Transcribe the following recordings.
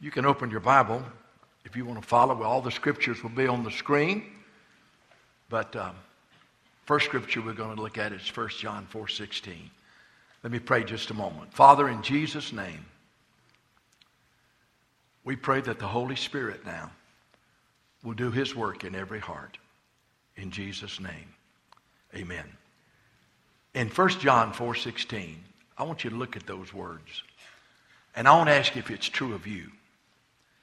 You can open your Bible if you want to follow. All the scriptures will be on the screen. But um, first scripture we're going to look at is 1 John 4.16. Let me pray just a moment. Father, in Jesus' name, we pray that the Holy Spirit now will do his work in every heart. In Jesus' name, amen. In 1 John 4.16, I want you to look at those words. And I want to ask if it's true of you.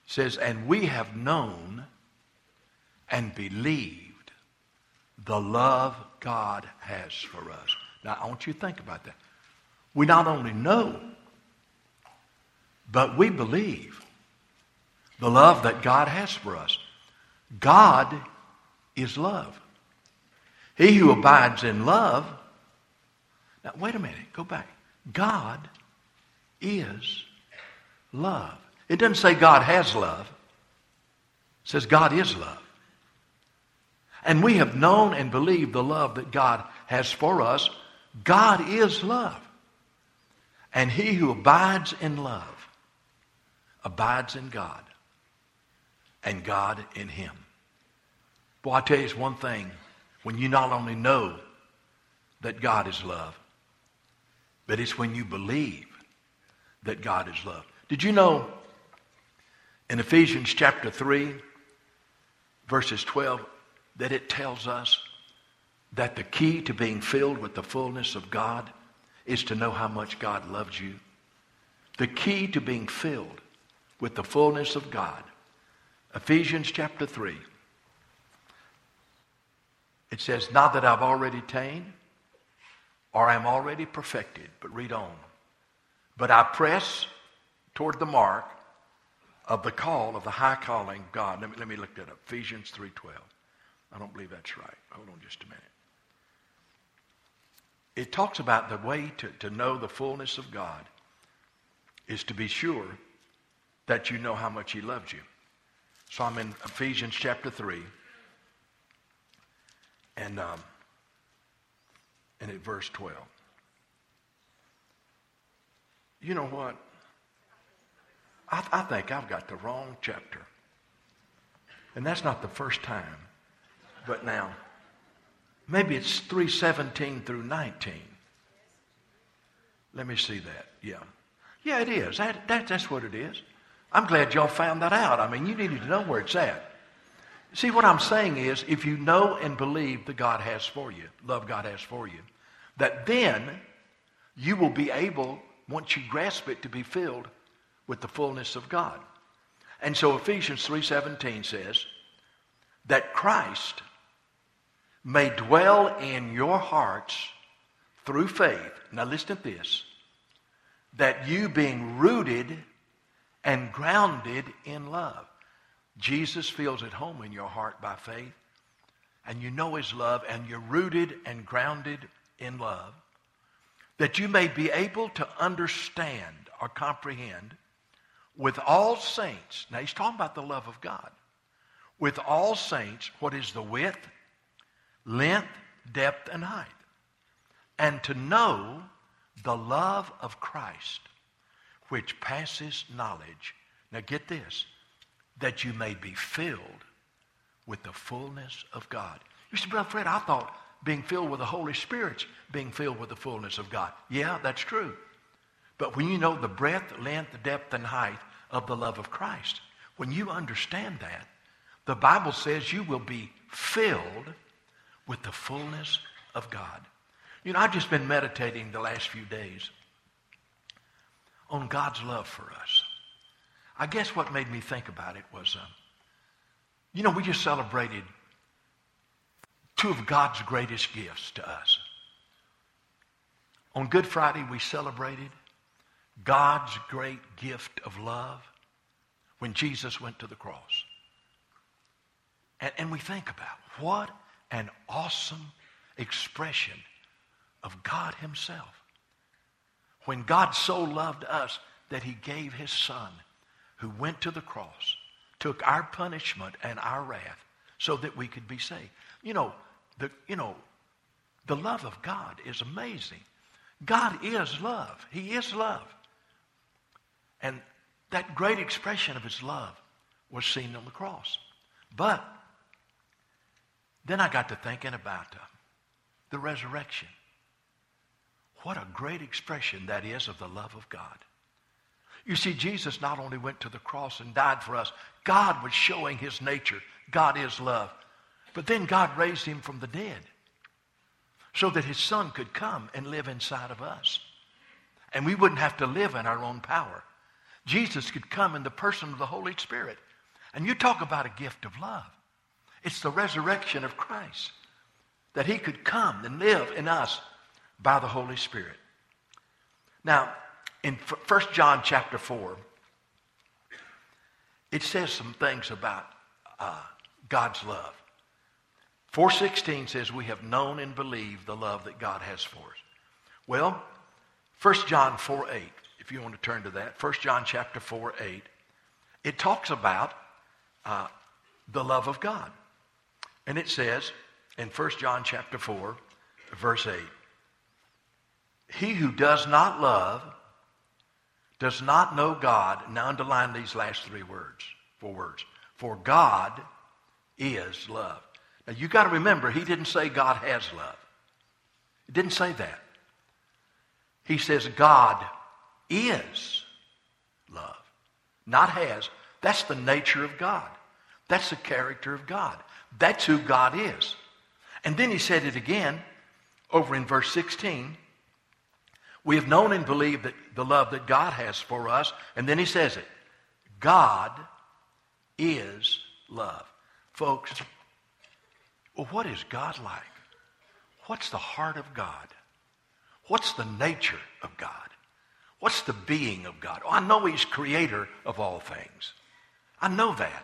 Says, And we have known and believed the love God has for us. Now, I want you to think about that. We not only know, but we believe the love that God has for us. God is love. He who abides in love. Now, wait a minute, go back. God is love. It doesn't say God has love, it says God is love. And we have known and believed the love that God has for us. God is love. And he who abides in love abides in God, and God in him. Boy, I tell you, it's one thing when you not only know that God is love, but it's when you believe that God is love. Did you know in Ephesians chapter 3, verses 12, that it tells us that the key to being filled with the fullness of God is to know how much God loves you? The key to being filled with the fullness of God. Ephesians chapter 3. It says, Not that I've already attained or I'm already perfected, but read on. But I press toward the mark of the call of the high calling God. Let me, let me look that up. Ephesians 3.12. I don't believe that's right. Hold on just a minute. It talks about the way to, to know the fullness of God is to be sure that you know how much He loves you. So I'm in Ephesians chapter 3. And, um, and at verse 12. You know what? I, I think I've got the wrong chapter. And that's not the first time. But now, maybe it's 317 through 19. Let me see that. Yeah. Yeah, it is. That, that, that's what it is. I'm glad y'all found that out. I mean, you needed to know where it's at. See, what I'm saying is if you know and believe that God has for you, love God has for you, that then you will be able, once you grasp it, to be filled with the fullness of God. And so Ephesians 3:17 says that Christ may dwell in your hearts through faith. Now listen to this. That you being rooted and grounded in love. Jesus feels at home in your heart by faith, and you know his love, and you're rooted and grounded in love, that you may be able to understand or comprehend with all saints. Now he's talking about the love of God. With all saints, what is the width, length, depth, and height? And to know the love of Christ, which passes knowledge. Now get this that you may be filled with the fullness of God. You see, Brother Fred, I thought being filled with the Holy Spirit's being filled with the fullness of God. Yeah, that's true. But when you know the breadth, length, depth, and height of the love of Christ, when you understand that, the Bible says you will be filled with the fullness of God. You know, I've just been meditating the last few days on God's love for us. I guess what made me think about it was, uh, you know, we just celebrated two of God's greatest gifts to us. On Good Friday, we celebrated God's great gift of love when Jesus went to the cross. And, and we think about what an awesome expression of God Himself. When God so loved us that He gave His Son who went to the cross, took our punishment and our wrath so that we could be saved. You know, the, you know, the love of God is amazing. God is love. He is love. And that great expression of his love was seen on the cross. But then I got to thinking about uh, the resurrection. What a great expression that is of the love of God. You see, Jesus not only went to the cross and died for us, God was showing his nature. God is love. But then God raised him from the dead so that his son could come and live inside of us. And we wouldn't have to live in our own power. Jesus could come in the person of the Holy Spirit. And you talk about a gift of love. It's the resurrection of Christ that he could come and live in us by the Holy Spirit. Now, in 1 John chapter 4, it says some things about uh, God's love. 4.16 says, we have known and believed the love that God has for us. Well, 1 John 4, 8, if you want to turn to that, 1 John chapter 4, 8, it talks about uh, the love of God. And it says in 1 John chapter 4, verse 8, He who does not love does not know God. Now underline these last three words, four words. For God is love. Now you got to remember, he didn't say God has love. He didn't say that. He says God is love, not has. That's the nature of God. That's the character of God. That's who God is. And then he said it again over in verse 16. We have known and believed that the love that God has for us. And then he says it God is love. Folks, what is God like? What's the heart of God? What's the nature of God? What's the being of God? Oh, I know He's creator of all things. I know that.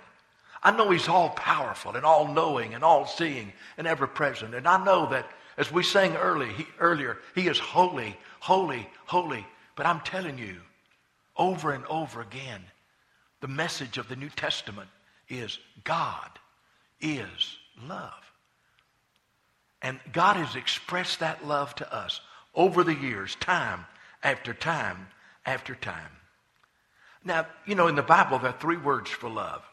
I know He's all powerful and all knowing and all seeing and ever present. And I know that as we sang early, he, earlier, He is holy, holy, holy. But I'm telling you, over and over again, the message of the New Testament is God is love. And God has expressed that love to us over the years, time after time after time. Now, you know, in the Bible, there are three words for love.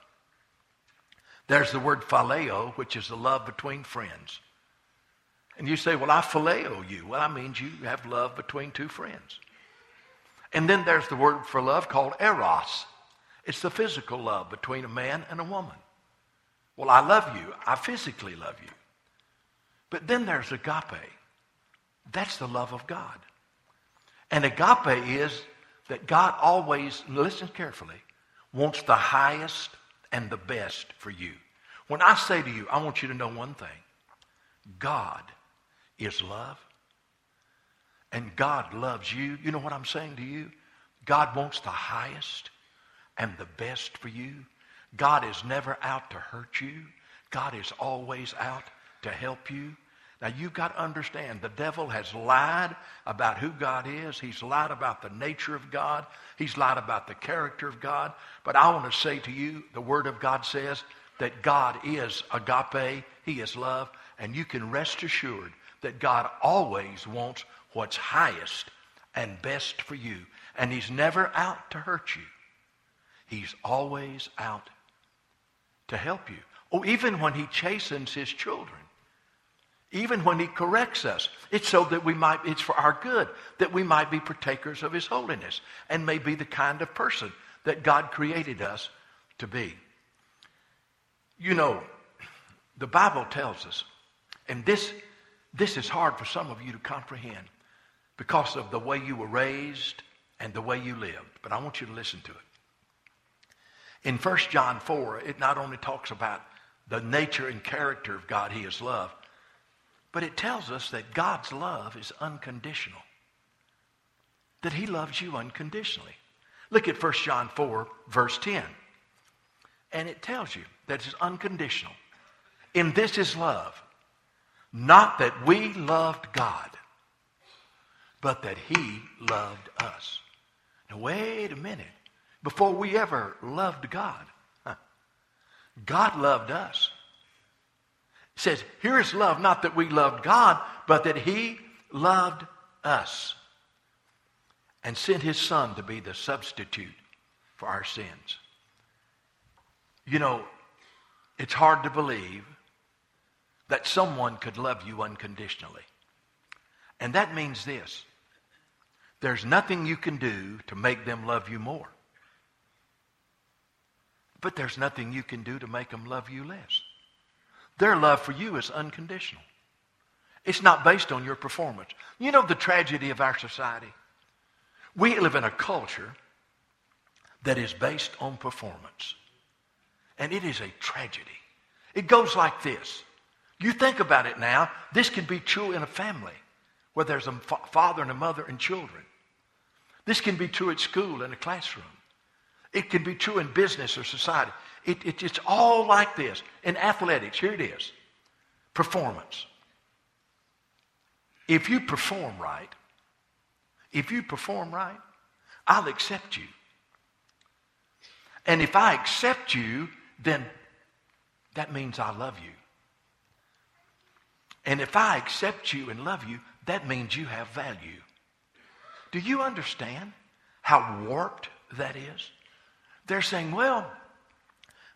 There's the word phileo, which is the love between friends. And you say, well, I phileo you. Well, that means you have love between two friends. And then there's the word for love called eros. It's the physical love between a man and a woman. Well, I love you. I physically love you. But then there's agape. That's the love of God. And agape is that God always, listen carefully, wants the highest and the best for you. When I say to you, I want you to know one thing God is love. And God loves you. You know what I'm saying to you? God wants the highest and the best for you. God is never out to hurt you. God is always out to help you. Now you've got to understand the devil has lied about who God is. He's lied about the nature of God. He's lied about the character of God. But I want to say to you, the Word of God says that God is agape. He is love. And you can rest assured that God always wants what's highest and best for you. And He's never out to hurt you. He's always out to help you. Oh, even when He chastens His children even when he corrects us. It's so that we might, it's for our good, that we might be partakers of his holiness and may be the kind of person that God created us to be. You know, the Bible tells us, and this, this is hard for some of you to comprehend because of the way you were raised and the way you lived, but I want you to listen to it. In 1 John 4, it not only talks about the nature and character of God, he is love, but it tells us that God's love is unconditional. That he loves you unconditionally. Look at 1 John 4, verse 10. And it tells you that it's unconditional. In this is love. Not that we loved God, but that he loved us. Now, wait a minute. Before we ever loved God, God loved us says, here is love, not that we loved God, but that he loved us and sent his son to be the substitute for our sins. You know, it's hard to believe that someone could love you unconditionally. And that means this there's nothing you can do to make them love you more. But there's nothing you can do to make them love you less. Their love for you is unconditional. It's not based on your performance. You know the tragedy of our society? We live in a culture that is based on performance. And it is a tragedy. It goes like this. You think about it now, this can be true in a family where there's a father and a mother and children. This can be true at school in a classroom. It can be true in business or society. It, it, it's all like this. In athletics, here it is performance. If you perform right, if you perform right, I'll accept you. And if I accept you, then that means I love you. And if I accept you and love you, that means you have value. Do you understand how warped that is? They're saying, well,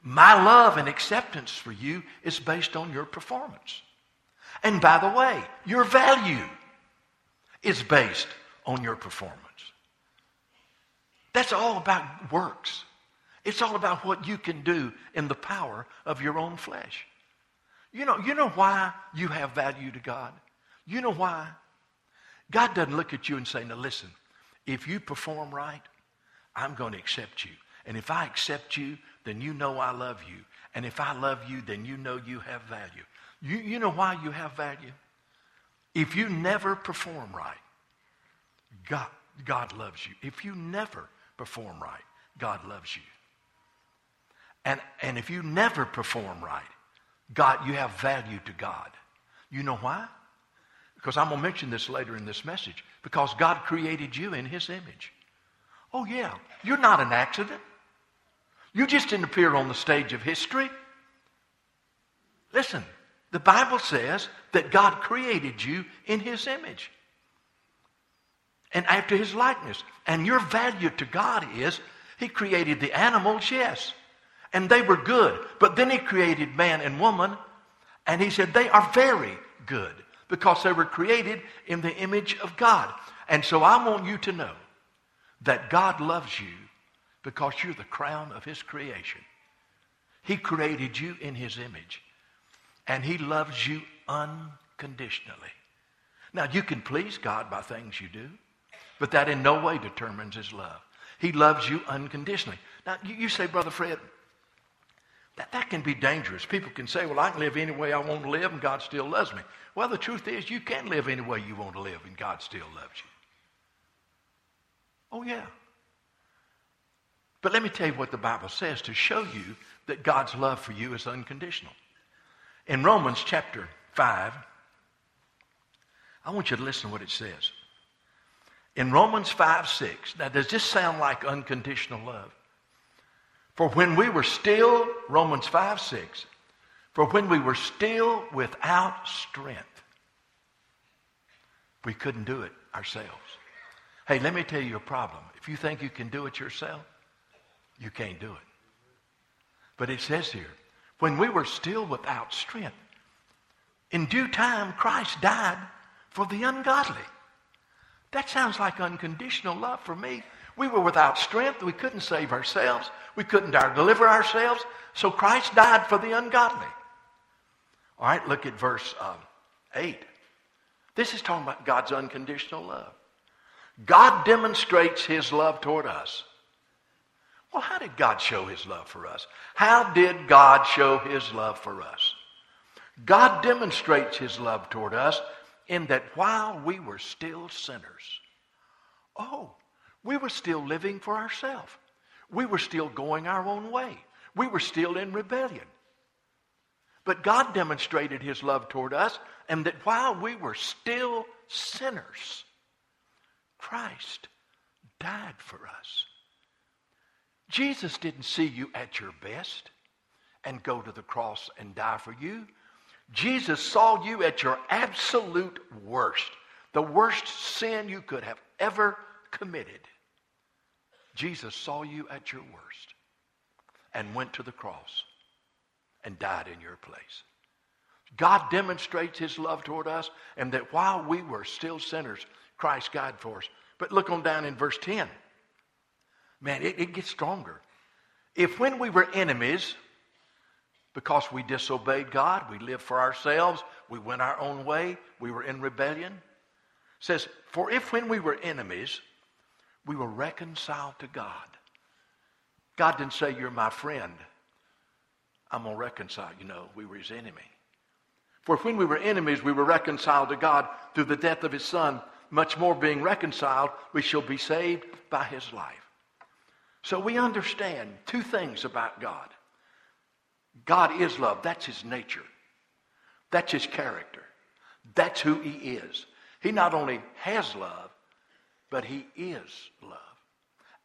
my love and acceptance for you is based on your performance. And by the way, your value is based on your performance. That's all about works. It's all about what you can do in the power of your own flesh. You know, you know why you have value to God? You know why? God doesn't look at you and say, now listen, if you perform right, I'm going to accept you. And if I accept you, then you know I love you. And if I love you, then you know you have value. You, you know why you have value? If you never perform right, God, God loves you. If you never perform right, God loves you. And, and if you never perform right, God, you have value to God. You know why? Because I'm going to mention this later in this message. Because God created you in His image. Oh, yeah. You're not an accident. You just didn't appear on the stage of history. Listen, the Bible says that God created you in His image and after His likeness. And your value to God is He created the animals, yes and they were good. But then he created man and woman, and he said they are very good because they were created in the image of God. And so I want you to know that God loves you because you're the crown of his creation. He created you in his image, and he loves you unconditionally. Now, you can please God by things you do, but that in no way determines his love. He loves you unconditionally. Now, you, you say, Brother Fred, that, that can be dangerous. People can say, well, I can live any way I want to live and God still loves me. Well, the truth is, you can live any way you want to live and God still loves you. Oh, yeah. But let me tell you what the Bible says to show you that God's love for you is unconditional. In Romans chapter 5, I want you to listen to what it says. In Romans 5 6, now does this sound like unconditional love? For when we were still, Romans 5 6, for when we were still without strength, we couldn't do it ourselves. Hey, let me tell you a problem. If you think you can do it yourself, you can't do it. But it says here, when we were still without strength, in due time Christ died for the ungodly. That sounds like unconditional love for me. We were without strength. We couldn't save ourselves. We couldn't deliver ourselves. So Christ died for the ungodly. All right, look at verse um, 8. This is talking about God's unconditional love. God demonstrates his love toward us. Well, how did God show his love for us? How did God show his love for us? God demonstrates his love toward us in that while we were still sinners, oh, we were still living for ourselves. We were still going our own way. We were still in rebellion. But God demonstrated his love toward us, and that while we were still sinners, Christ died for us. Jesus didn't see you at your best and go to the cross and die for you. Jesus saw you at your absolute worst, the worst sin you could have ever committed. Jesus saw you at your worst and went to the cross and died in your place. God demonstrates his love toward us, and that while we were still sinners, Christ died for us. But look on down in verse 10. Man, it, it gets stronger. If when we were enemies, because we disobeyed God, we lived for ourselves, we went our own way, we were in rebellion, says, For if when we were enemies, we were reconciled to God. God didn't say, You're my friend. I'm going to reconcile. You know, we were his enemy. For when we were enemies, we were reconciled to God through the death of his son. Much more being reconciled, we shall be saved by his life. So we understand two things about God God is love, that's his nature, that's his character, that's who he is. He not only has love, but he is love.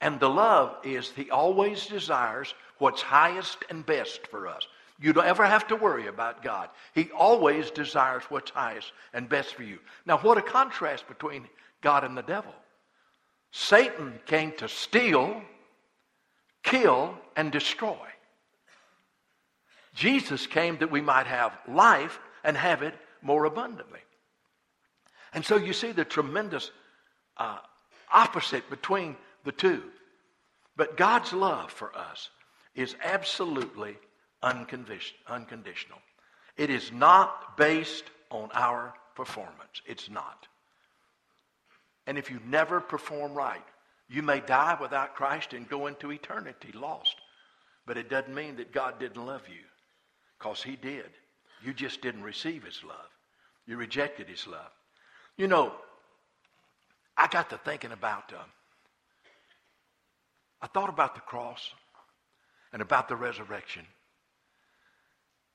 And the love is he always desires what's highest and best for us. You don't ever have to worry about God. He always desires what's highest and best for you. Now, what a contrast between God and the devil. Satan came to steal, kill, and destroy. Jesus came that we might have life and have it more abundantly. And so you see the tremendous uh, opposite between the two. But God's love for us is absolutely unconditional. It is not based on our performance. It's not. And if you never perform right, you may die without Christ and go into eternity lost. But it doesn't mean that God didn't love you, because He did. You just didn't receive His love, you rejected His love. You know, I got to thinking about, uh, I thought about the cross and about the resurrection.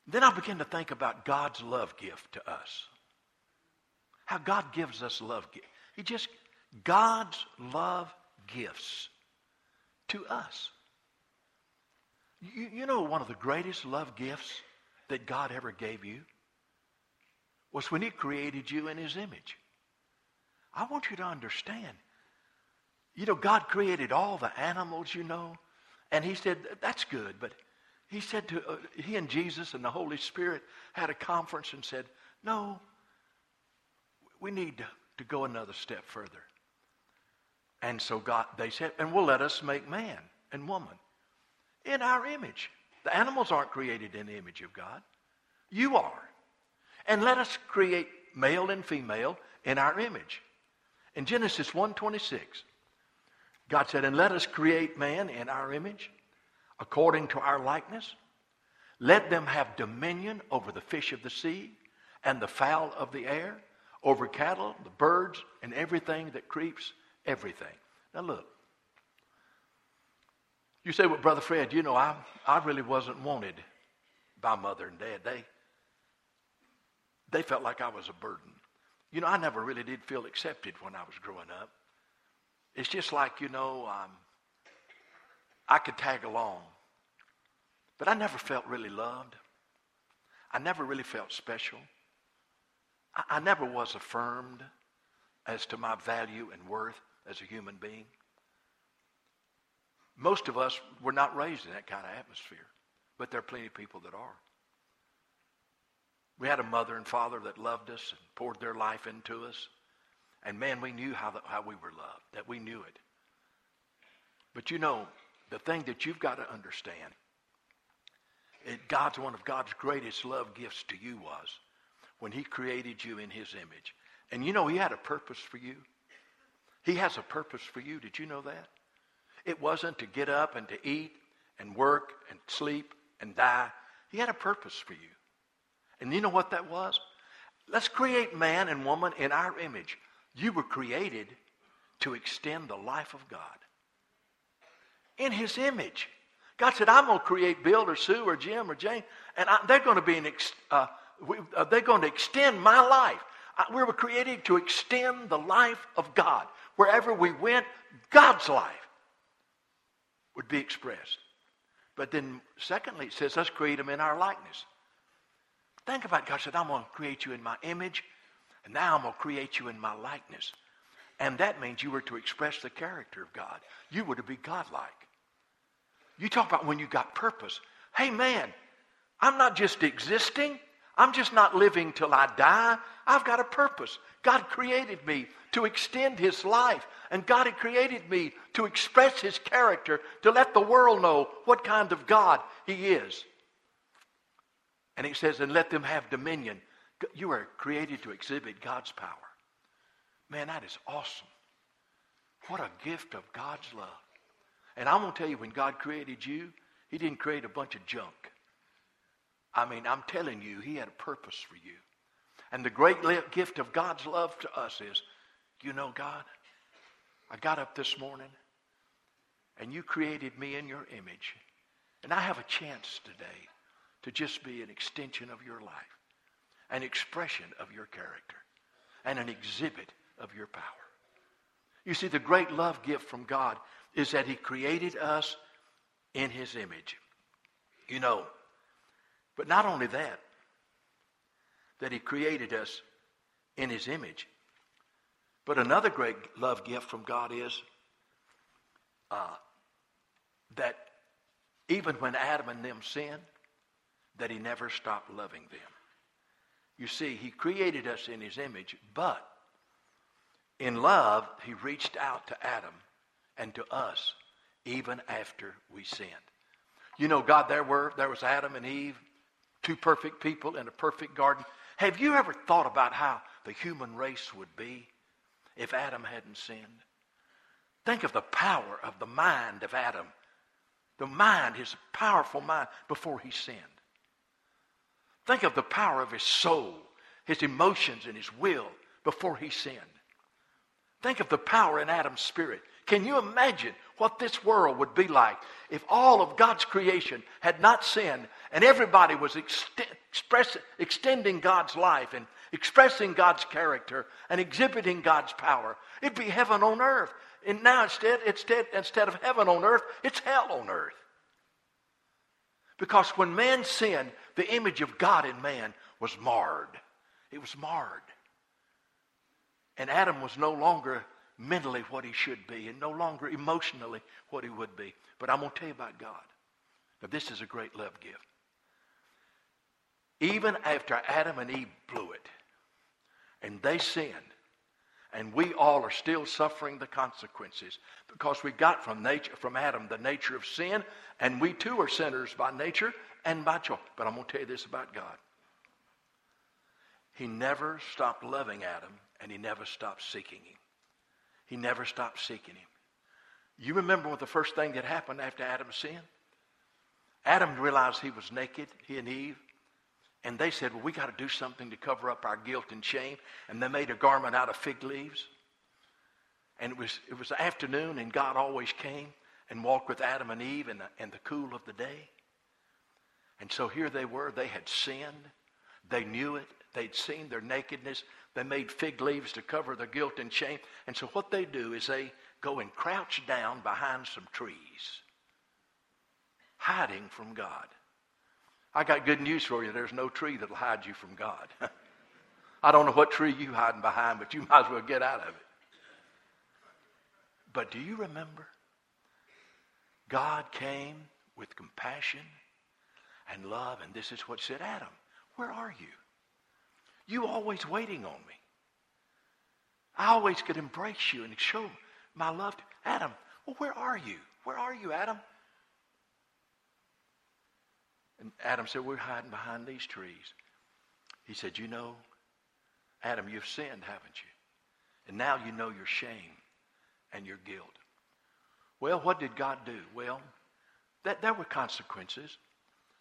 Then I began to think about God's love gift to us. How God gives us love gift. He just, God's love gifts to us. You, you know, one of the greatest love gifts that God ever gave you was when He created you in His image. I want you to understand. You know, God created all the animals, you know, and He said, that's good, but He said to, uh, He and Jesus and the Holy Spirit had a conference and said, no, we need to, to go another step further. And so God, they said, and we'll let us make man and woman in our image. The animals aren't created in the image of God. You are. And let us create male and female in our image. In Genesis 1:26, God said, "And let us create man in our image, according to our likeness. Let them have dominion over the fish of the sea and the fowl of the air, over cattle, the birds, and everything that creeps, everything." Now look. You say, well, Brother Fred, you know, I, I really wasn't wanted by mother and dad. They, they felt like I was a burden. You know, I never really did feel accepted when I was growing up. It's just like, you know, um, I could tag along, but I never felt really loved. I never really felt special. I, I never was affirmed as to my value and worth as a human being. Most of us were not raised in that kind of atmosphere, but there are plenty of people that are. We had a mother and father that loved us and poured their life into us. And man, we knew how, the, how we were loved, that we knew it. But you know, the thing that you've got to understand, it, God's one of God's greatest love gifts to you was when he created you in his image. And you know, he had a purpose for you. He has a purpose for you. Did you know that? It wasn't to get up and to eat and work and sleep and die. He had a purpose for you. And you know what that was? Let's create man and woman in our image. You were created to extend the life of God in his image. God said, I'm going to create Bill or Sue or Jim or Jane, and I, they're going to be an ex, uh, we, uh, they're going to extend my life. I, we were created to extend the life of God. Wherever we went, God's life would be expressed. But then, secondly, it says, let's create them in our likeness. Think about. God said, I'm going to create you in my image, and now I'm going to create you in my likeness. And that means you were to express the character of God. You were to be godlike. You talk about when you got purpose. Hey, man, I'm not just existing. I'm just not living till I die. I've got a purpose. God created me to extend His life. And God had created me to express His character, to let the world know what kind of God He is. And He says, and let them have dominion. You are created to exhibit God's power. Man, that is awesome. What a gift of God's love. And I'm going to tell you, when God created you, He didn't create a bunch of junk. I mean, I'm telling you, He had a purpose for you. And the great gift of God's love to us is, you know, God, I got up this morning and you created me in your image. And I have a chance today to just be an extension of your life, an expression of your character, and an exhibit of your power. You see, the great love gift from God is that He created us in His image. You know, but not only that, that He created us in His image, but another great love gift from God is uh, that even when Adam and them sinned, that He never stopped loving them. You see, He created us in His image, but in love, He reached out to Adam and to us even after we sinned. You know, God, there were there was Adam and Eve two perfect people in a perfect garden. Have you ever thought about how the human race would be if Adam hadn't sinned? Think of the power of the mind of Adam. The mind, his powerful mind, before he sinned. Think of the power of his soul, his emotions, and his will before he sinned. Think of the power in Adam's spirit. Can you imagine what this world would be like if all of God's creation had not sinned and everybody was ext- extending God's life and expressing God's character and exhibiting God's power. It'd be heaven on earth. And now instead, instead, instead of heaven on earth, it's hell on earth. Because when man sinned, the image of God in man was marred. It was marred. And Adam was no longer mentally what he should be and no longer emotionally what he would be. But I'm going to tell you about God. Now, this is a great love gift. Even after Adam and Eve blew it and they sinned, and we all are still suffering the consequences because we got from nature from Adam the nature of sin, and we too are sinners by nature and by choice. But I'm going to tell you this about God. He never stopped loving Adam, and he never stopped seeking him. He never stopped seeking him. You remember what the first thing that happened after Adam's sin? Adam realized he was naked, he and Eve, and they said, Well, we got to do something to cover up our guilt and shame. And they made a garment out of fig leaves. And it was, it was afternoon, and God always came and walked with Adam and Eve in the, in the cool of the day. And so here they were. They had sinned. They knew it. They'd seen their nakedness. They made fig leaves to cover their guilt and shame. And so what they do is they go and crouch down behind some trees, hiding from God. I got good news for you. There's no tree that'll hide you from God. I don't know what tree you're hiding behind, but you might as well get out of it. But do you remember? God came with compassion and love, and this is what said, Adam, where are you? You always waiting on me. I always could embrace you and show my love to Adam. Well, where are you? Where are you, Adam? And Adam said, We're hiding behind these trees. He said, You know, Adam, you've sinned, haven't you? And now you know your shame and your guilt. Well, what did God do? Well, that, there were consequences,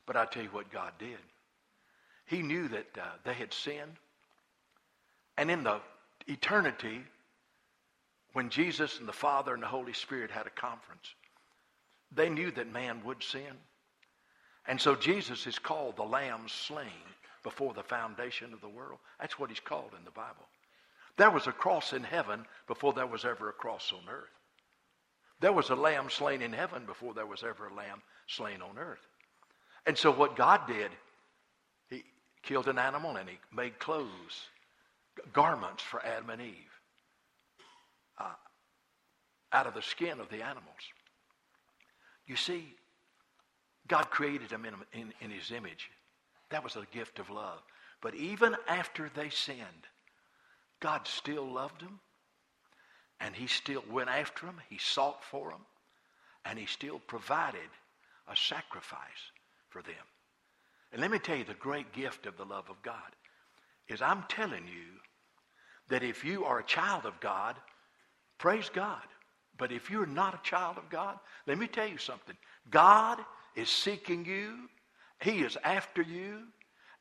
but I tell you what God did. He knew that uh, they had sinned. And in the eternity, when Jesus and the Father and the Holy Spirit had a conference, they knew that man would sin. And so Jesus is called the Lamb slain before the foundation of the world. That's what he's called in the Bible. There was a cross in heaven before there was ever a cross on earth. There was a lamb slain in heaven before there was ever a lamb slain on earth. And so what God did, killed an animal and he made clothes, garments for Adam and Eve. Uh, out of the skin of the animals. You see, God created them in, in, in his image. That was a gift of love. But even after they sinned, God still loved them. And he still went after them. He sought for them. And he still provided a sacrifice for them. And let me tell you the great gift of the love of God is I'm telling you that if you are a child of God, praise God. But if you're not a child of God, let me tell you something. God is seeking you. He is after you.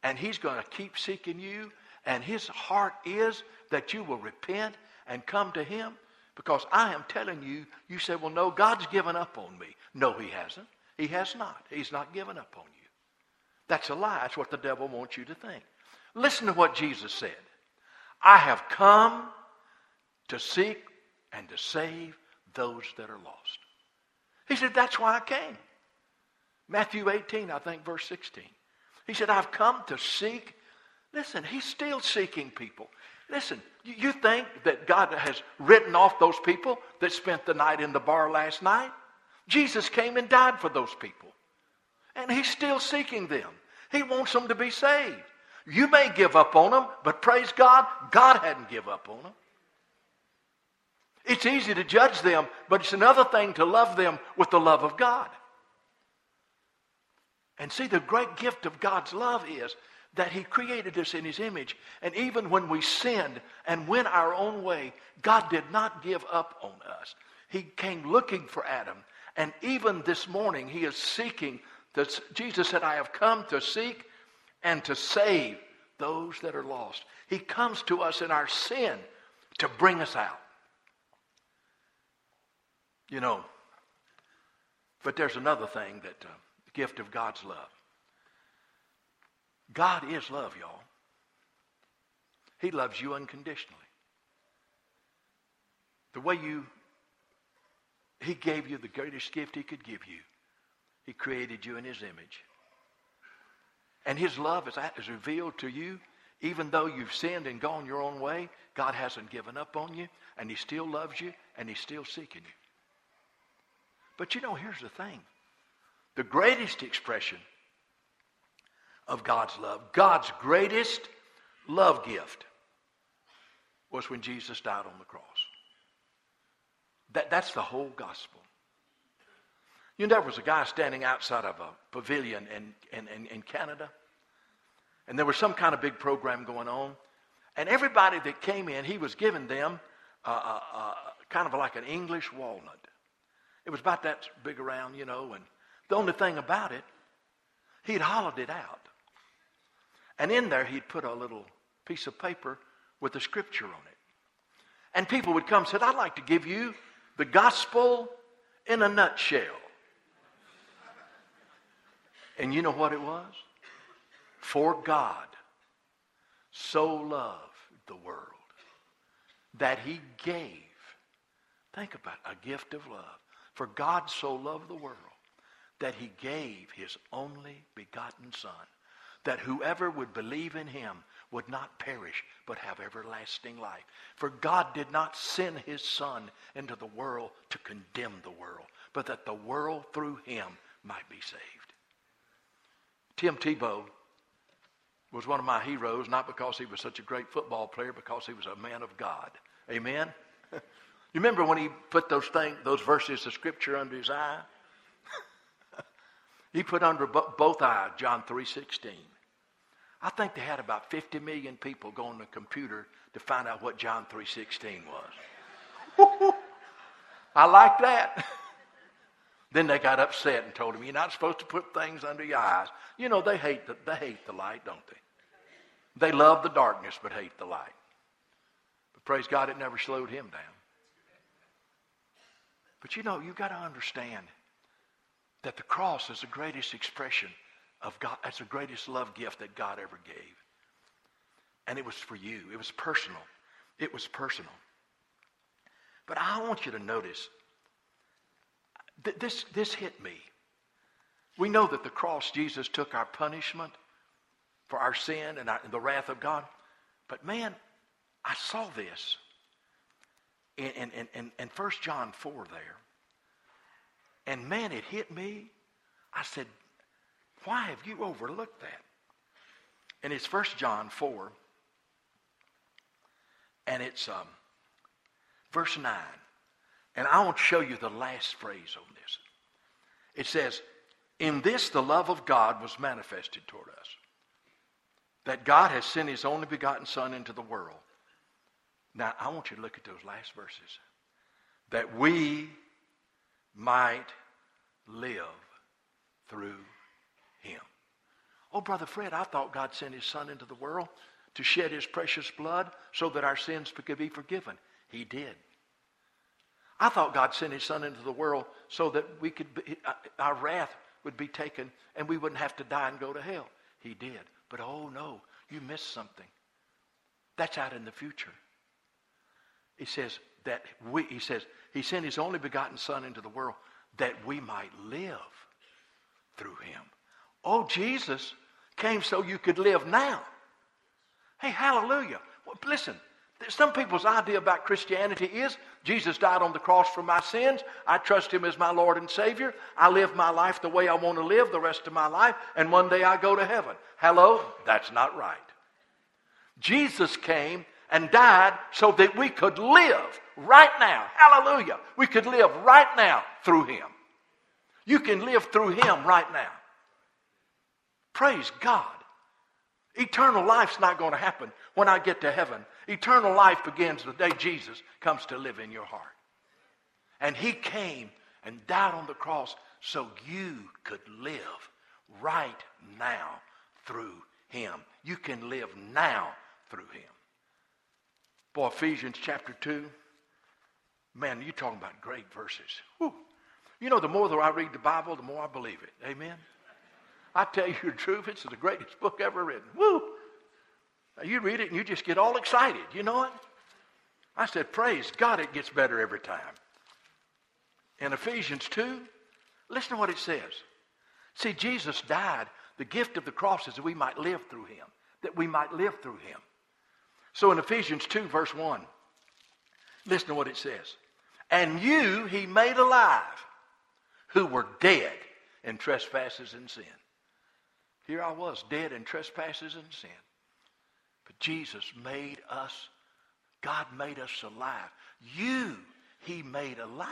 And he's going to keep seeking you. And his heart is that you will repent and come to him. Because I am telling you, you say, well, no, God's given up on me. No, he hasn't. He has not. He's not given up on you. That's a lie. That's what the devil wants you to think. Listen to what Jesus said. I have come to seek and to save those that are lost. He said, That's why I came. Matthew 18, I think, verse 16. He said, I've come to seek. Listen, he's still seeking people. Listen, you think that God has written off those people that spent the night in the bar last night? Jesus came and died for those people. And he's still seeking them. He wants them to be saved. You may give up on them, but praise God, God hadn't give up on them. It's easy to judge them, but it's another thing to love them with the love of God. And see, the great gift of God's love is that He created us in His image. And even when we sinned and went our own way, God did not give up on us. He came looking for Adam. And even this morning, He is seeking. That Jesus said, I have come to seek and to save those that are lost. He comes to us in our sin to bring us out. You know, but there's another thing that uh, the gift of God's love. God is love, y'all. He loves you unconditionally. The way you, He gave you the greatest gift He could give you. He created you in His image. And His love is, revealed to you even though you've sinned and gone your own way. God hasn't given up on you, and He still loves you, and He's still seeking you. But you know, here's the thing the greatest expression of God's love, God's greatest love gift, was when Jesus died on the cross. That, that's the whole gospel. You know, there was a guy standing outside of a pavilion in, in, in, in Canada, and there was some kind of big program going on. And everybody that came in, he was giving them kind of like an English walnut. It was about that big around, you know, and the only thing about it, he'd hollowed it out. And in there, he'd put a little piece of paper with a scripture on it. And people would come and said, I'd like to give you the gospel in a nutshell. And you know what it was? For God so loved the world that he gave, think about it, a gift of love. For God so loved the world that he gave his only begotten Son, that whoever would believe in him would not perish, but have everlasting life. For God did not send his Son into the world to condemn the world, but that the world through him might be saved. Tim Tebow was one of my heroes, not because he was such a great football player, because he was a man of God. Amen? You remember when he put those things, those verses of scripture under his eye? he put under both eyes John 3.16. I think they had about 50 million people go on the computer to find out what John 3.16 was. I like that. Then they got upset and told him, you're not supposed to put things under your eyes. You know, they hate the, they hate the light, don't they? They love the darkness but hate the light. But praise God, it never slowed him down. But you know, you've got to understand that the cross is the greatest expression of God. That's the greatest love gift that God ever gave. And it was for you. It was personal. It was personal. But I want you to notice that this, this hit me. We know that the cross, Jesus took our punishment for our sin and, our, and the wrath of God. But man, I saw this in, in, in, in 1 John 4 there. And man, it hit me. I said, why have you overlooked that? And it's 1 John 4, and it's um, verse 9. And I want to show you the last phrase on this. It says, In this the love of God was manifested toward us, that God has sent his only begotten Son into the world. Now, I want you to look at those last verses. That we might live through him. Oh, Brother Fred, I thought God sent his Son into the world to shed his precious blood so that our sins could be forgiven. He did. I thought God sent his son into the world so that we could be, uh, our wrath would be taken and we wouldn't have to die and go to hell. He did. But oh no, you missed something. That's out in the future. He says that we, he says, he sent his only begotten son into the world that we might live through him. Oh, Jesus came so you could live now. Hey, hallelujah. Well, listen, some people's idea about Christianity is Jesus died on the cross for my sins. I trust him as my Lord and Savior. I live my life the way I want to live the rest of my life, and one day I go to heaven. Hello? That's not right. Jesus came and died so that we could live right now. Hallelujah. We could live right now through him. You can live through him right now. Praise God. Eternal life's not going to happen when I get to heaven. Eternal life begins the day Jesus comes to live in your heart. And he came and died on the cross so you could live right now through him. You can live now through him. Boy, Ephesians chapter 2, man, you're talking about great verses. Whew. You know, the more that I read the Bible, the more I believe it. Amen? I tell you the truth, it's the greatest book ever written. Woo! Now you read it and you just get all excited. You know it? I said, Praise God, it gets better every time. In Ephesians 2, listen to what it says. See, Jesus died. The gift of the cross is that we might live through him, that we might live through him. So in Ephesians 2, verse 1, listen to what it says. And you he made alive who were dead in trespasses and sin. Here I was, dead in trespasses and sin. But Jesus made us, God made us alive. You, He made alive,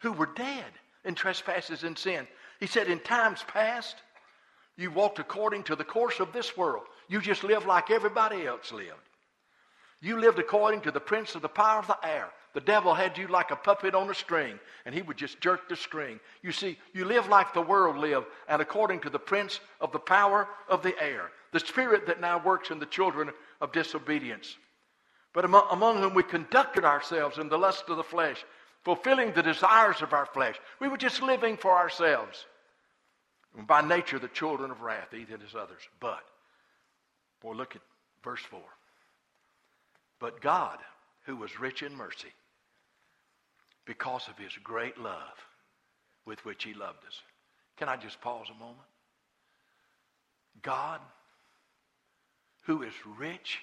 who were dead in trespasses and sin. He said, In times past, you walked according to the course of this world. You just lived like everybody else lived. You lived according to the prince of the power of the air, the devil had you like a puppet on a string, and he would just jerk the string. You see, you live like the world lived, and according to the prince of the power of the air, the spirit that now works in the children of disobedience. But among, among whom we conducted ourselves in the lust of the flesh, fulfilling the desires of our flesh. We were just living for ourselves. And by nature, the children of wrath, even as others. But, boy, look at verse 4. But God, who was rich in mercy, because of his great love with which he loved us. Can I just pause a moment? God, who is rich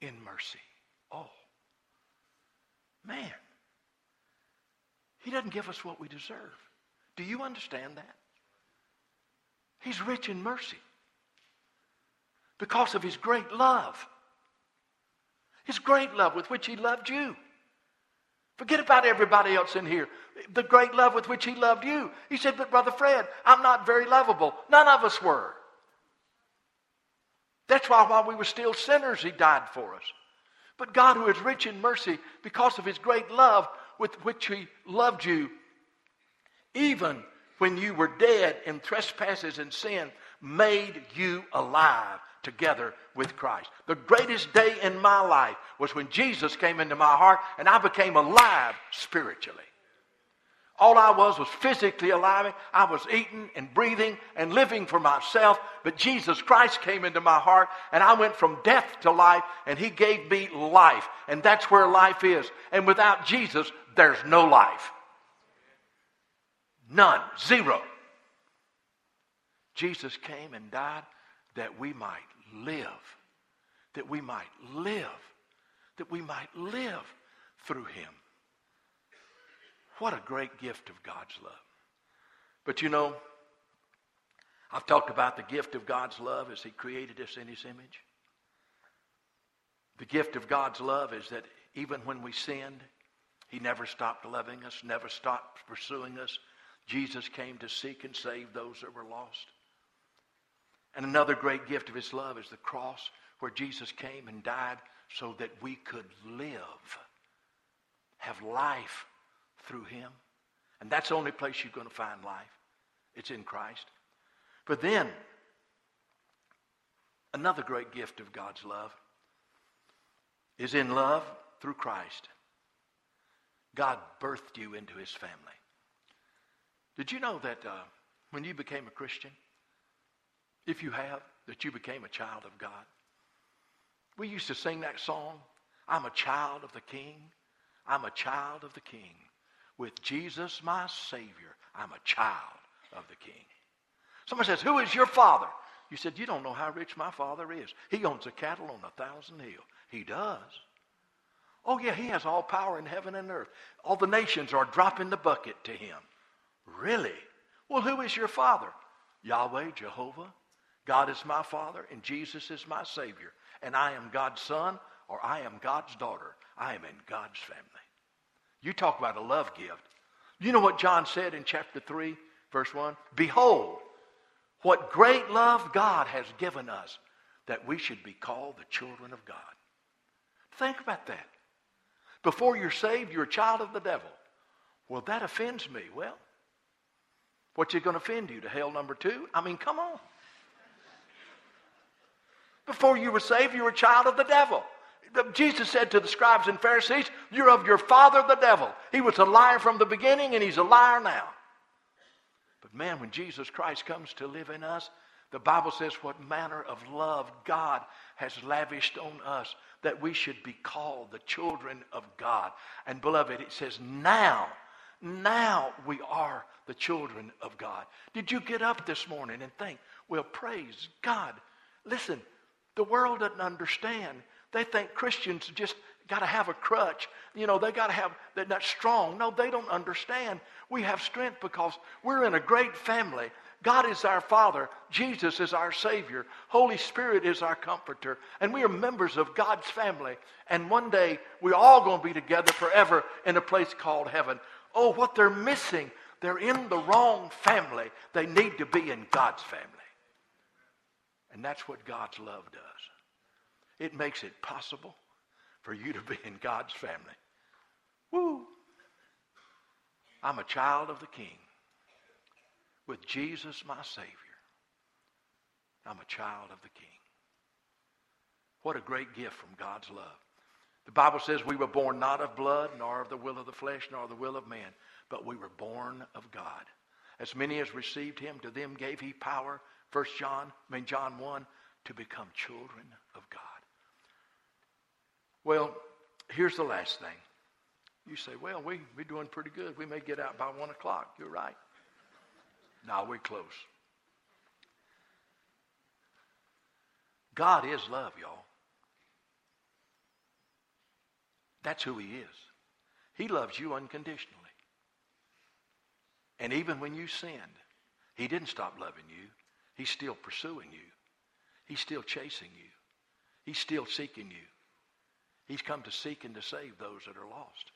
in mercy. Oh, man. He doesn't give us what we deserve. Do you understand that? He's rich in mercy because of his great love. His great love with which he loved you. Forget about everybody else in here. The great love with which he loved you. He said, But Brother Fred, I'm not very lovable. None of us were. That's why while we were still sinners, he died for us. But God, who is rich in mercy, because of his great love with which he loved you, even when you were dead in trespasses and sin, made you alive together with Christ. The greatest day in my life was when Jesus came into my heart and I became alive spiritually. All I was was physically alive. I was eating and breathing and living for myself. But Jesus Christ came into my heart and I went from death to life and He gave me life. And that's where life is. And without Jesus, there's no life. None. Zero. Jesus came and died that we might live. That we might live. that we might live through him. What a great gift of God's love. But you know, I've talked about the gift of God's love as he created us in his image. The gift of God's love is that even when we sinned, he never stopped loving us, never stopped pursuing us. Jesus came to seek and save those that were lost. And another great gift of his love is the cross where Jesus came and died so that we could live, have life through him. And that's the only place you're going to find life. It's in Christ. But then, another great gift of God's love is in love through Christ. God birthed you into his family. Did you know that uh, when you became a Christian, if you have, that you became a child of God? We used to sing that song, I'm a child of the King. I'm a child of the King. With Jesus, my Savior, I'm a child of the King. Somebody says, Who is your father? You said, You don't know how rich my father is. He owns the cattle on a thousand hills. He does. Oh, yeah, he has all power in heaven and earth. All the nations are dropping the bucket to him. Really? Well, who is your father? Yahweh, Jehovah. God is my father, and Jesus is my Savior. And I am God's son, or I am God's daughter. I am in God's family. You talk about a love gift. You know what John said in chapter 3, verse 1? Behold, what great love God has given us that we should be called the children of God. Think about that. Before you're saved, you're a child of the devil. Well, that offends me. Well, what's it going to offend you? To hell number two? I mean, come on. Before you were saved, you were a child of the devil. Jesus said to the scribes and Pharisees, You're of your father, the devil. He was a liar from the beginning, and he's a liar now. But man, when Jesus Christ comes to live in us, the Bible says what manner of love God has lavished on us that we should be called the children of God. And beloved, it says, now, now we are the children of God. Did you get up this morning and think, well, praise God? Listen, the world doesn't understand. They think Christians just got to have a crutch. You know, they got to have, they're not strong. No, they don't understand. We have strength because we're in a great family. God is our Father. Jesus is our Savior. Holy Spirit is our Comforter. And we are members of God's family. And one day, we're all going to be together forever in a place called heaven. Oh, what they're missing. They're in the wrong family. They need to be in God's family. And that's what God's love does. It makes it possible for you to be in God's family. Woo! I'm a child of the King with Jesus, my Savior. I'm a child of the King. What a great gift from God's love. The Bible says we were born not of blood, nor of the will of the flesh, nor the will of man, but we were born of God. As many as received him, to them gave he power, First John, I mean John 1, to become children of God. Well, here's the last thing. You say, well, we, we're doing pretty good. We may get out by 1 o'clock. You're right. Now we're close. God is love, y'all. That's who He is. He loves you unconditionally. And even when you sinned, He didn't stop loving you. He's still pursuing you. He's still chasing you. He's still seeking you. He's come to seek and to save those that are lost.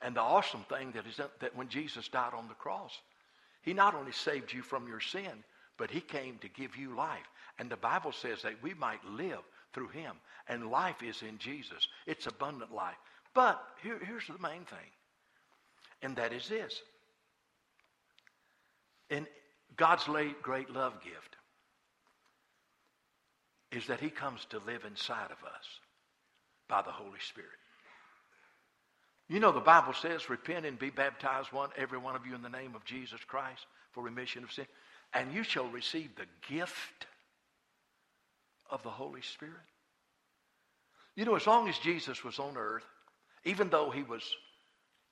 And the awesome thing that is that when Jesus died on the cross, he not only saved you from your sin, but he came to give you life. And the Bible says that we might live through him. And life is in Jesus. It's abundant life. But here, here's the main thing. And that is this. And God's late great love gift is that he comes to live inside of us by the Holy Spirit. You know, the Bible says, repent and be baptized, one, every one of you, in the name of Jesus Christ for remission of sin, and you shall receive the gift of the Holy Spirit. You know, as long as Jesus was on earth, even though he was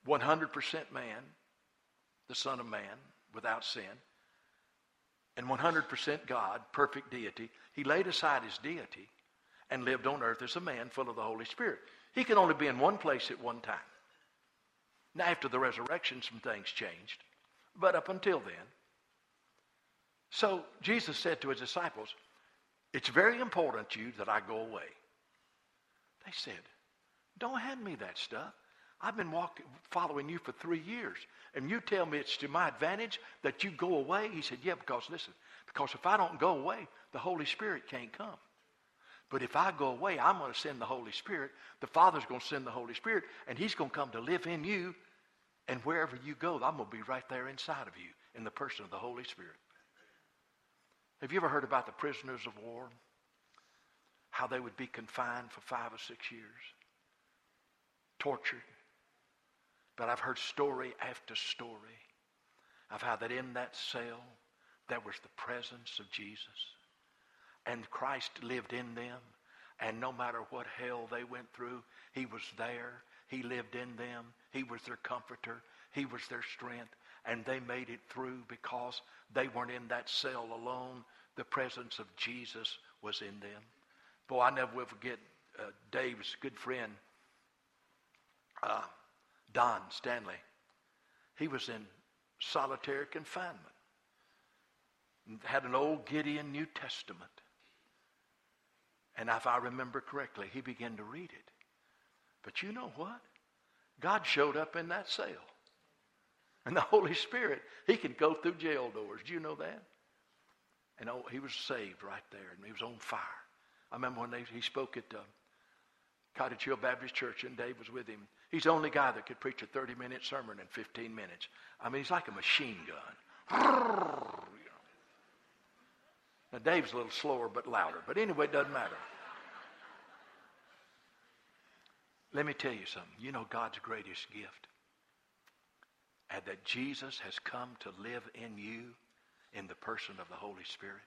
100% man, the Son of Man, without sin, and 100% God, perfect deity, he laid aside his deity and lived on earth as a man full of the Holy Spirit. He can only be in one place at one time. Now, after the resurrection, some things changed, but up until then. So Jesus said to his disciples, It's very important to you that I go away. They said, Don't hand me that stuff. I've been walking, following you for three years, and you tell me it's to my advantage that you go away? He said, Yeah, because listen, because if I don't go away, the Holy Spirit can't come. But if I go away, I'm going to send the Holy Spirit. The Father's going to send the Holy Spirit, and He's going to come to live in you. And wherever you go, I'm going to be right there inside of you in the person of the Holy Spirit. Have you ever heard about the prisoners of war? How they would be confined for five or six years, tortured. But I've heard story after story of how that in that cell there was the presence of Jesus and Christ lived in them. And no matter what hell they went through, he was there. He lived in them. He was their comforter. He was their strength. And they made it through because they weren't in that cell alone. The presence of Jesus was in them. Boy, I never will forget uh, Dave's good friend, uh, Don Stanley. He was in solitary confinement. Had an old Gideon New Testament. And if I remember correctly, he began to read it. But you know what? God showed up in that cell. And the Holy Spirit, he can go through jail doors. Do you know that? And oh, he was saved right there, and he was on fire. I remember when they, he spoke at uh, Cottage Hill Baptist Church, and Dave was with him. He's the only guy that could preach a 30-minute sermon in 15 minutes. I mean, he's like a machine gun. Now, Dave's a little slower but louder. But anyway, it doesn't matter. Let me tell you something. You know God's greatest gift? And that Jesus has come to live in you in the person of the Holy Spirit.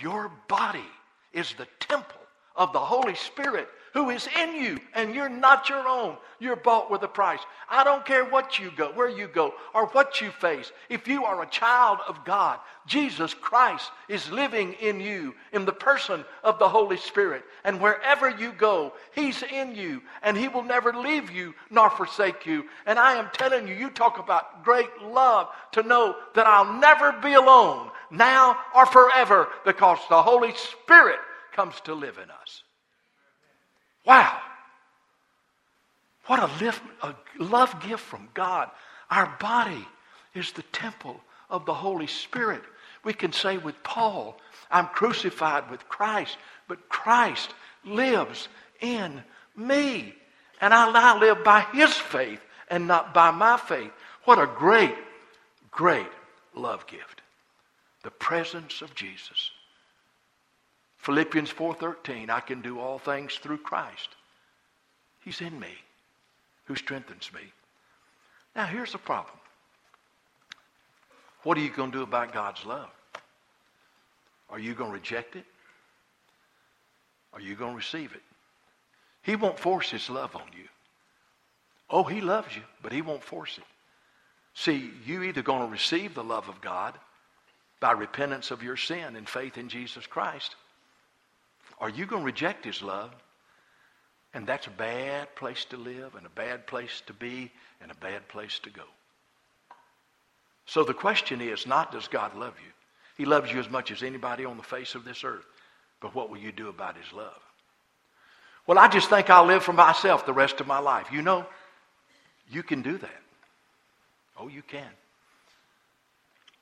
Your body is the temple of the Holy Spirit who is in you, and you're not your own. You're bought with a price. I don't care what you go, where you go, or what you face. If you are a child of God, Jesus Christ is living in you in the person of the Holy Spirit. And wherever you go, He's in you, and He will never leave you nor forsake you. And I am telling you, you talk about great love to know that I'll never be alone now or forever because the Holy Spirit comes to live in us. Wow. What a, lift, a love gift from God. Our body is the temple of the Holy Spirit. We can say with Paul, I'm crucified with Christ, but Christ lives in me. And I now live by his faith and not by my faith. What a great, great love gift. The presence of Jesus. Philippians 4:13, I can do all things through Christ. He's in me, who strengthens me. Now here's the problem. What are you going to do about God's love? Are you going to reject it? Are you going to receive it? He won't force his love on you. Oh, he loves you, but he won't force it. See, you either going to receive the love of God by repentance of your sin and faith in Jesus Christ, are you going to reject his love? And that's a bad place to live and a bad place to be and a bad place to go. So the question is not does God love you? He loves you as much as anybody on the face of this earth. But what will you do about his love? Well, I just think I'll live for myself the rest of my life. You know, you can do that. Oh, you can.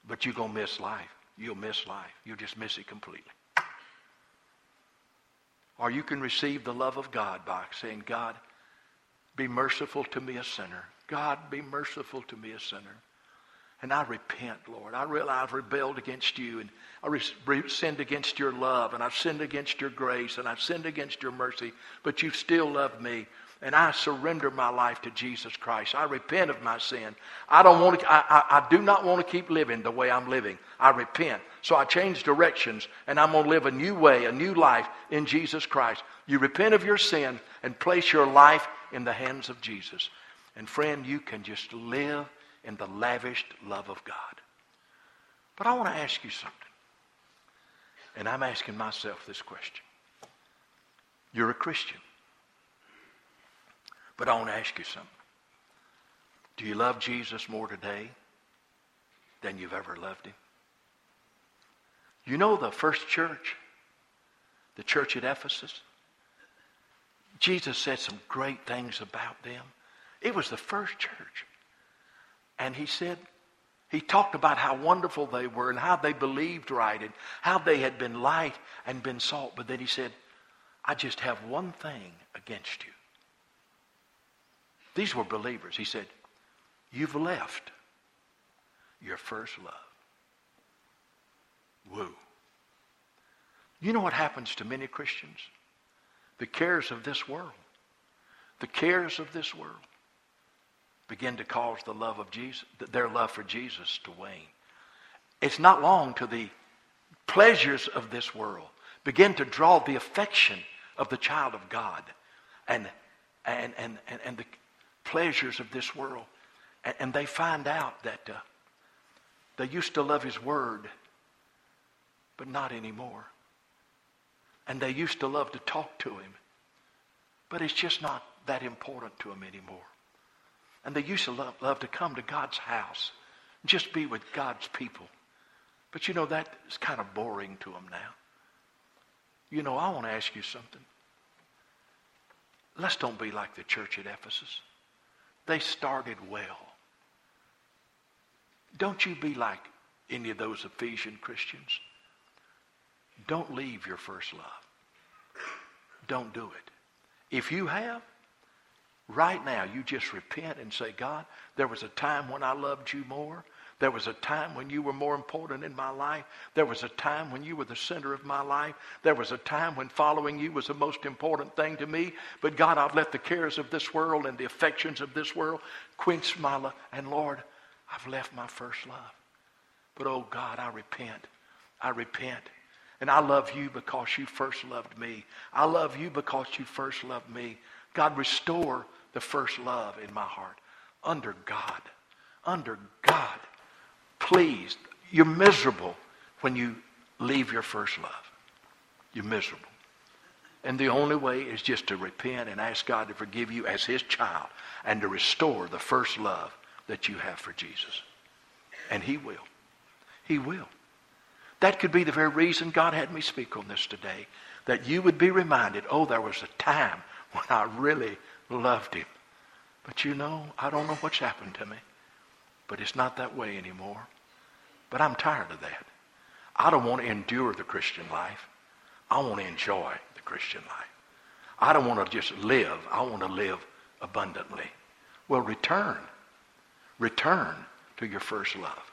But you're going to miss life. You'll miss life. You'll just miss it completely. Or you can receive the love of God by saying, God, be merciful to me, a sinner. God, be merciful to me, a sinner. And I repent, Lord. I realize I've rebelled against you and I sinned against your love and I've sinned against your grace and I've sinned against your mercy, but you've still love me and I surrender my life to Jesus Christ. I repent of my sin. I don't want to, I, I, I, do not want to keep living the way I'm living. I repent. So I change directions and I'm going to live a new way, a new life in Jesus Christ. You repent of your sin and place your life in the hands of Jesus. And friend, you can just live in the lavished love of God. But I want to ask you something. And I'm asking myself this question. You're a Christian. But I want to ask you something. Do you love Jesus more today than you've ever loved him? You know the first church, the church at Ephesus? Jesus said some great things about them. It was the first church. And he said, he talked about how wonderful they were and how they believed right and how they had been light and been salt. But then he said, I just have one thing against you. These were believers. He said, You've left your first love. Woo. You know what happens to many Christians? The cares of this world, the cares of this world begin to cause the love of Jesus, their love for Jesus to wane. It's not long till the pleasures of this world begin to draw the affection of the child of God and, and, and, and, and the pleasures of this world. And, they find out that uh, they used to love his word, but not anymore. And they used to love to talk to him, but it's just not that important to them anymore. And they used to love, love to come to God's house, just be with God's people. But you know, that is kind of boring to them now. You know, I want to ask you something. Let's don't be like the church at Ephesus. They started well. Don't you be like any of those Ephesian Christians. Don't leave your first love. Don't do it. If you have, right now, you just repent and say, God, there was a time when I loved you more. There was a time when you were more important in my life. There was a time when you were the center of my life. There was a time when following you was the most important thing to me. But God, I've let the cares of this world and the affections of this world quench my love. And Lord, I've left my first love. But oh God, I repent. I repent. And I love you because you first loved me. I love you because you first loved me. God, restore the first love in my heart under God. Under God. Please, you're miserable when you leave your first love. You're miserable. And the only way is just to repent and ask God to forgive you as his child and to restore the first love that you have for Jesus. And he will. He will. That could be the very reason God had me speak on this today. That you would be reminded, oh, there was a time when I really loved him. But you know, I don't know what's happened to me. But it's not that way anymore. But I'm tired of that. I don't want to endure the Christian life. I want to enjoy the Christian life. I don't want to just live. I want to live abundantly. Well, return. Return to your first love.